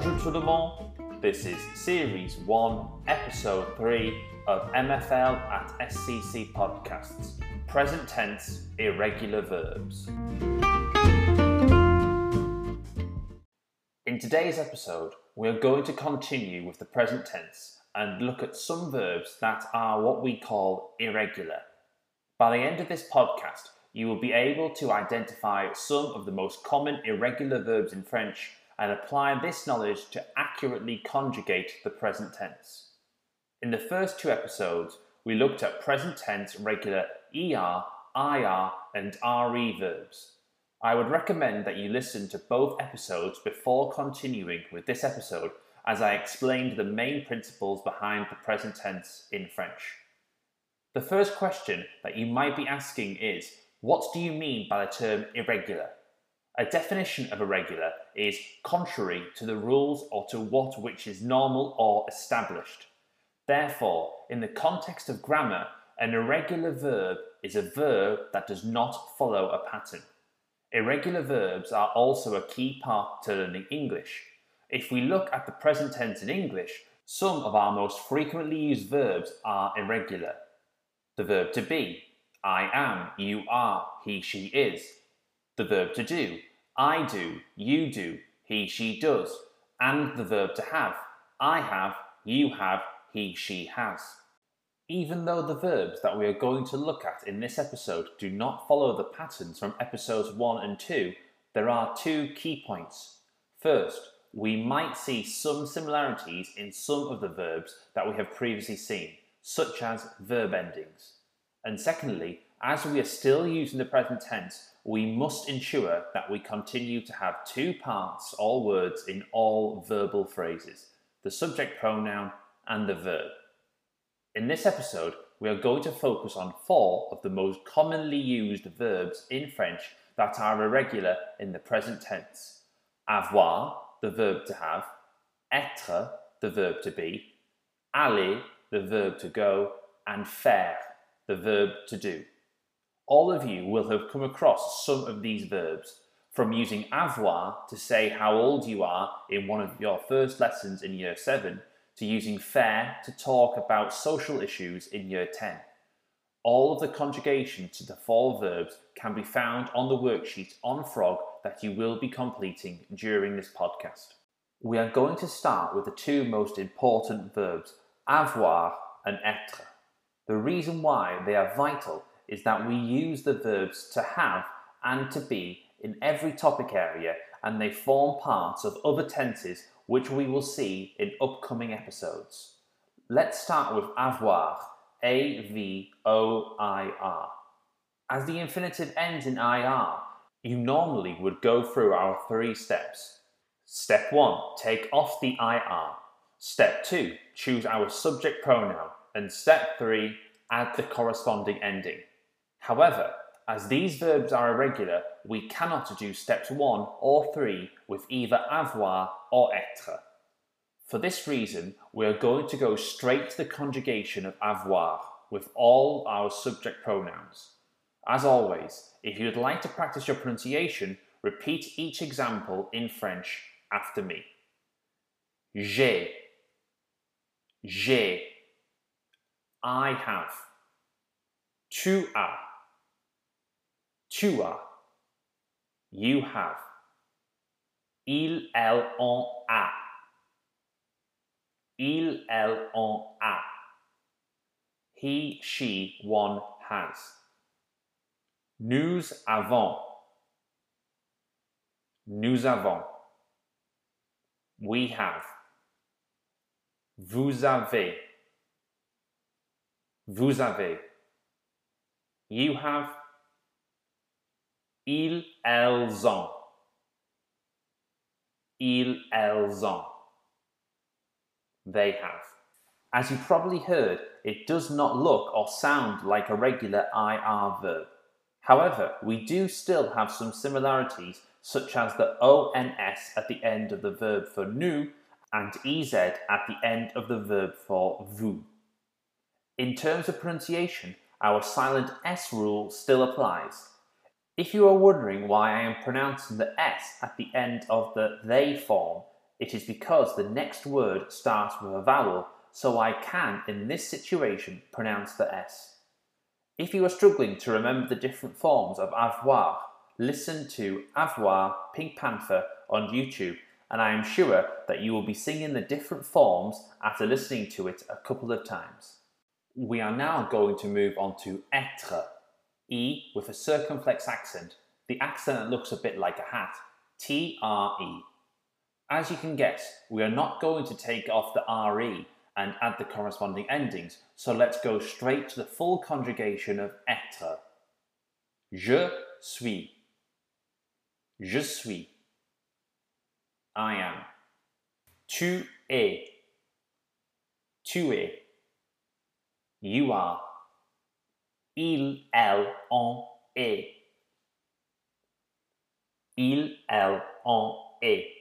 Bonjour tout le monde. This is Series 1, Episode 3 of MFL at SCC Podcasts Present Tense Irregular Verbs. In today's episode, we are going to continue with the present tense and look at some verbs that are what we call irregular. By the end of this podcast, you will be able to identify some of the most common irregular verbs in French and apply this knowledge to accurately conjugate the present tense. In the first two episodes, we looked at present tense regular ER, IR, and RE verbs. I would recommend that you listen to both episodes before continuing with this episode as I explained the main principles behind the present tense in French. The first question that you might be asking is what do you mean by the term irregular? A definition of irregular is contrary to the rules or to what which is normal or established. Therefore, in the context of grammar, an irregular verb is a verb that does not follow a pattern. Irregular verbs are also a key part to learning English. If we look at the present tense in English, some of our most frequently used verbs are irregular. The verb to be, I am, you are, he, she is. The verb to do, I do, you do, he, she does. And the verb to have, I have, you have, he, she has. Even though the verbs that we are going to look at in this episode do not follow the patterns from episodes 1 and 2, there are two key points. First, we might see some similarities in some of the verbs that we have previously seen, such as verb endings. And secondly, as we are still using the present tense, we must ensure that we continue to have two parts or words in all verbal phrases the subject pronoun and the verb. In this episode, we are going to focus on four of the most commonly used verbs in French that are irregular in the present tense avoir, the verb to have, être, the verb to be, aller, the verb to go, and faire, the verb to do. All of you will have come across some of these verbs, from using avoir to say how old you are in one of your first lessons in year 7, to using faire to talk about social issues in year 10. All of the conjugation to the four verbs can be found on the worksheet on Frog that you will be completing during this podcast. We are going to start with the two most important verbs, avoir and être. The reason why they are vital is that we use the verbs to have and to be in every topic area and they form parts of other tenses which we will see in upcoming episodes. Let's start with avoir, A V O I R. As the infinitive ends in IR, you normally would go through our three steps. Step 1, take off the IR. Step 2, choose our subject pronoun. And step 3, add the corresponding ending. However, as these verbs are irregular, we cannot do steps 1 or 3 with either avoir or être. For this reason, we are going to go straight to the conjugation of avoir with all our subject pronouns. As always, if you would like to practice your pronunciation, repeat each example in French after me. J'ai, j'ai, I have, tu as, tu as, you have, il, elle, on a, il, elle, on a, he, she, one has. Nous avons, nous avons, we have, vous avez, vous avez, you have, ils, elles ont, ils, elles ont, they have. As you probably heard, it does not look or sound like a regular IR verb. However, we do still have some similarities, such as the ONS at the end of the verb for nous and EZ at the end of the verb for vous. In terms of pronunciation, our silent S rule still applies. If you are wondering why I am pronouncing the S at the end of the they form, It is because the next word starts with a vowel, so I can, in this situation, pronounce the S. If you are struggling to remember the different forms of avoir, listen to Avoir Pink Panther on YouTube, and I am sure that you will be singing the different forms after listening to it a couple of times. We are now going to move on to être, E with a circumflex accent, the accent looks a bit like a hat, T R E. As you can guess, we are not going to take off the RE and add the corresponding endings, so let's go straight to the full conjugation of être. Je suis. Je suis. I am. Tu es. Tu es. You are. Il, elle, on est. Il, elle, on est.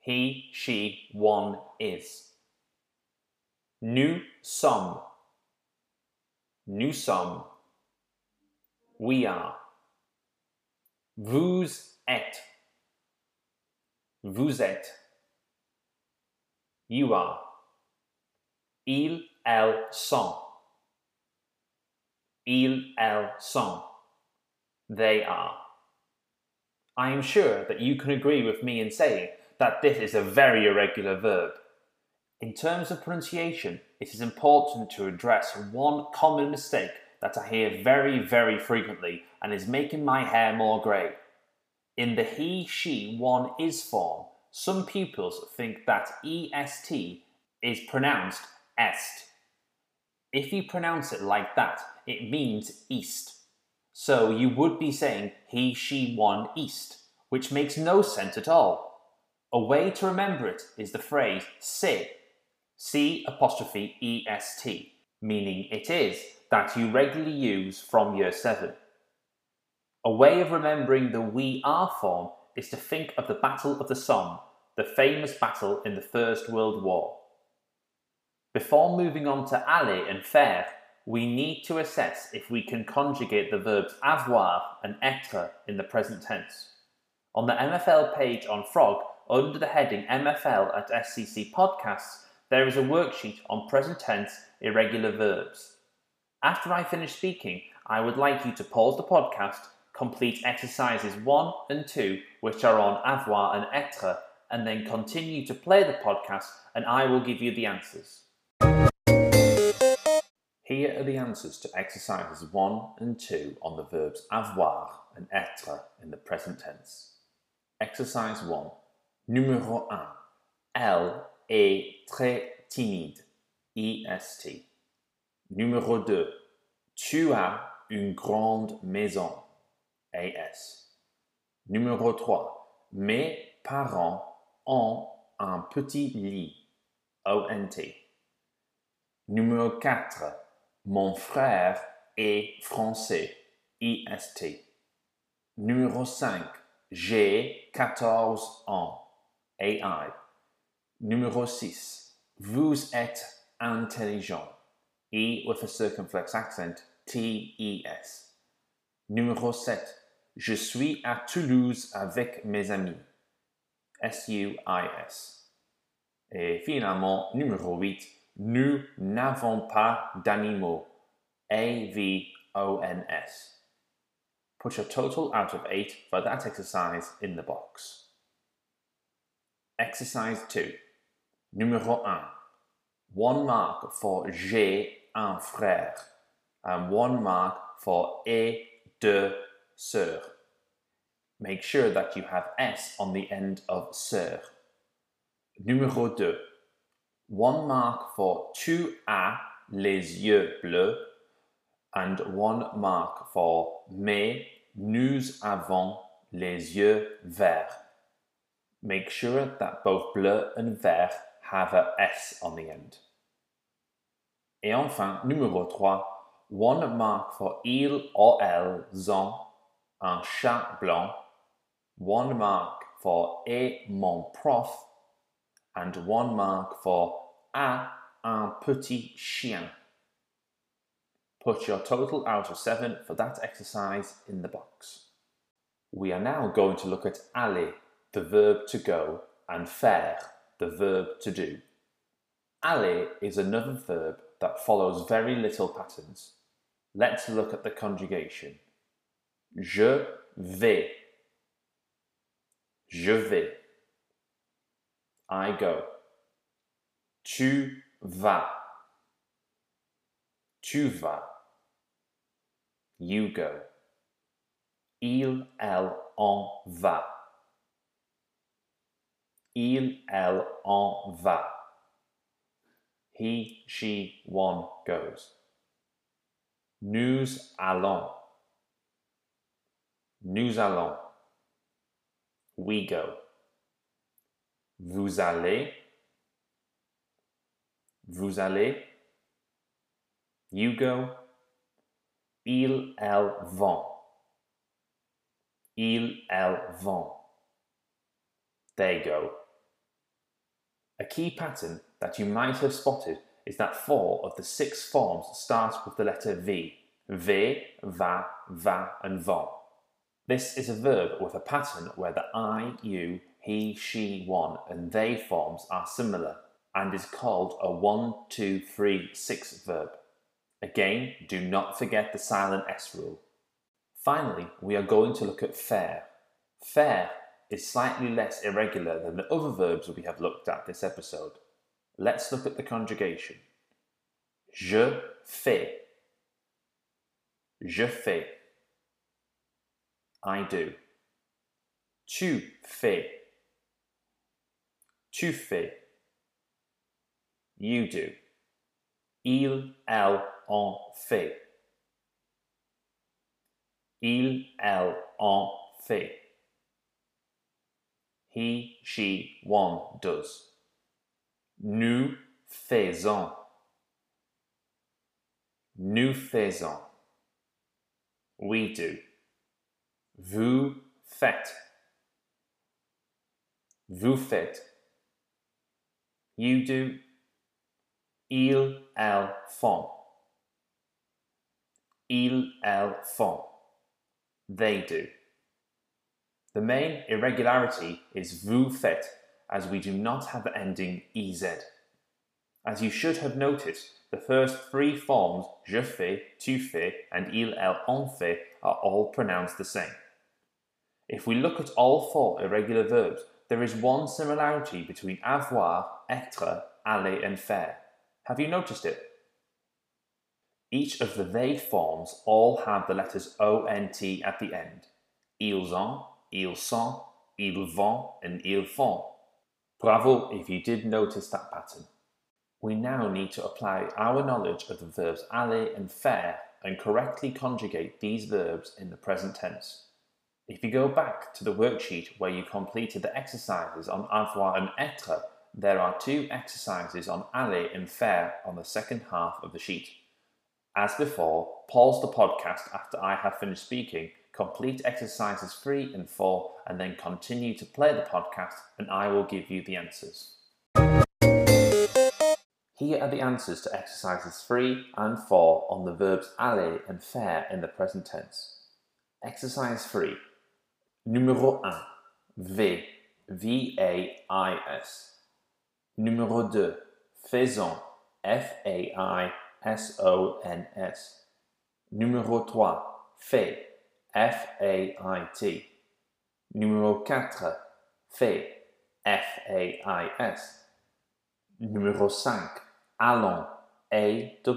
He, she, one is. Nous sommes. Nous sommes. We are. Vous êtes. Vous êtes. You are. Ils, elles sont. Elles sont. They are. I am sure that you can agree with me in saying that this is a very irregular verb. In terms of pronunciation, it is important to address one common mistake that I hear very, very frequently and is making my hair more grey. In the he, she, one is form, some pupils think that est is pronounced est. If you pronounce it like that, it means east. So you would be saying he, she, one east, which makes no sense at all. A way to remember it is the phrase "c'est," C apostrophe E S T, meaning it is that you regularly use from year 7. A way of remembering the we are form is to think of the Battle of the Somme, the famous battle in the First World War. Before moving on to aller and faire, we need to assess if we can conjugate the verbs avoir and être in the present tense. On the MFL page on Frog, under the heading MFL at SCC Podcasts, there is a worksheet on present tense irregular verbs. After I finish speaking, I would like you to pause the podcast, complete exercises 1 and 2, which are on avoir and être, and then continue to play the podcast, and I will give you the answers. Here are the answers to exercises 1 and 2 on the verbs avoir and être in the present tense. Exercise 1. Numéro 1. Elle est très timide. EST. Numéro 2. Tu as une grande maison. AS. Numéro 3. Mes parents ont un petit lit. ONT. Numéro 4. Mon frère est français. EST. Numéro 5. J'ai 14 ans. AI. Numéro 6. Vous êtes intelligent. E with a circumflex accent. T-E-S. Numéro 7. Je suis à Toulouse avec mes amis. S-U-I-S. Et finalement, numéro 8. Nous n'avons pas d'animaux. A-V-O-N-S. Put your total out of 8 for that exercise in the box. Exercise 2. Numéro 1. One mark for j'ai un frère and one mark for et deux sœurs. Make sure that you have S on the end of sœur. Numéro 2. One mark for tu as les yeux bleus and one mark for mais nous avons les yeux verts. Make sure that both bleu and vert have a S on the end. Et enfin, numéro 3, one mark for il or elles ont un chat blanc, one mark for et mon prof, and one mark for a un petit chien. Put your total out of 7 for that exercise in the box. We are now going to look at aller the verb to go, and faire, the verb to do. Aller is another verb that follows very little patterns. Let's look at the conjugation. Je vais. Je vais. I go. Tu vas. Tu vas. You go. Il, elle, en va. Il, elle, en va. He, she, one goes. Nous allons. Nous allons. We go. Vous allez. Vous allez. You go. Ils, elles vont. Ils, elles vont. They go. A key pattern that you might have spotted is that four of the six forms start with the letter V. V, va, va, and vont. This is a verb with a pattern where the I, you, he, she, one, and they forms are similar and is called a one, two, three, six verb. Again, do not forget the silent S rule. Finally, we are going to look at faire. Faire is slightly less irregular than the other verbs we have looked at this episode. Let's look at the conjugation. Je fais. Je fais. I do. Tu fais. Tu fais. You do. Il, elle, en fait. Il, elle, en fait. He, she, one does. Nous faisons. Nous faisons. We do. Vous faites. Vous faites. You do. il, elles font. Ils, elles font. They do. The main irregularity is vous faites, as we do not have the ending ez. As you should have noticed, the first three forms, je fais, tu fais, and il, elle, on fait, are all pronounced the same. If we look at all four irregular verbs, there is one similarity between avoir, être, aller, and faire. Have you noticed it? Each of the they forms all have the letters ONT at the end. Ils ont, ils sont, ils vont, and ils font. Bravo if you did notice that pattern. We now need to apply our knowledge of the verbs aller and faire and correctly conjugate these verbs in the present tense. If you go back to the worksheet where you completed the exercises on avoir and être, there are two exercises on aller and faire on the second half of the sheet. As before, pause the podcast after I have finished speaking, complete exercises 3 and 4, and then continue to play the podcast, and I will give you the answers. Here are the answers to exercises 3 and 4 on the verbs aller and faire in the present tense. Exercise 3. Numéro 1. V. V-A-I-S. Numéro 2. Faisons. F-A-I-S-O-N-S. Numéro 3. Fait. F-A-I-T. Numéro 4. Fait. F-A-I-S. Numéro 5. Allons. A-L-L-O-N-S.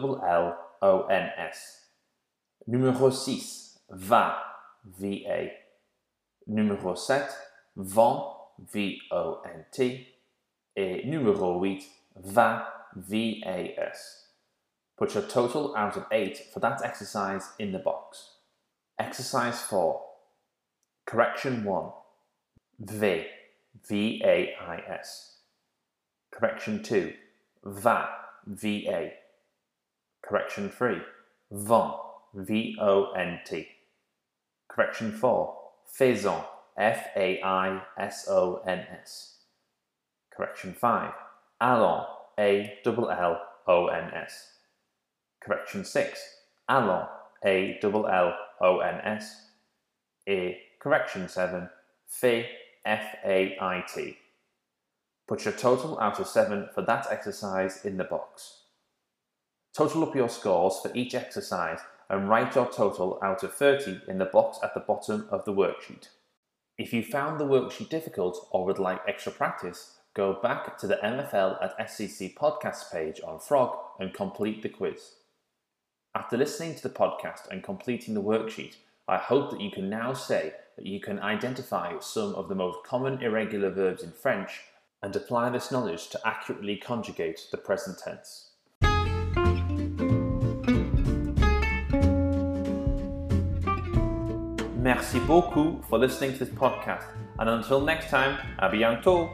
Numéro 6. Va. V-A. Numéro 7. Vont. V-O-N-T. Et numéro 8. Va. V-A-S. Put your total out of 8 for that exercise in the box. Exercise 4. Correction 1. V. V-A-I-S. Correction 2. Va. V-A. Correction 3. Vont. V-O-N-T. Correction 4. Faisons. F-A-I-S-O-N-S. Correction 5. Allons. A-L-L-O-N-S. Correction 6. Allons. A-L-L-O-N-S. Et correction 7. Fait. F-A-I-T. Put your total out of 7 for that exercise in the box. Total up your scores for each exercise and write your total out of 30 in the box at the bottom of the worksheet. If you found the worksheet difficult or would like extra practice, go back to the MFL at SCC podcast page on Frog and complete the quiz. After listening to the podcast and completing the worksheet, I hope that you can now say that you can identify some of the most common irregular verbs in French and apply this knowledge to accurately conjugate the present tense. Merci beaucoup for listening to this podcast, and until next time, à bientôt!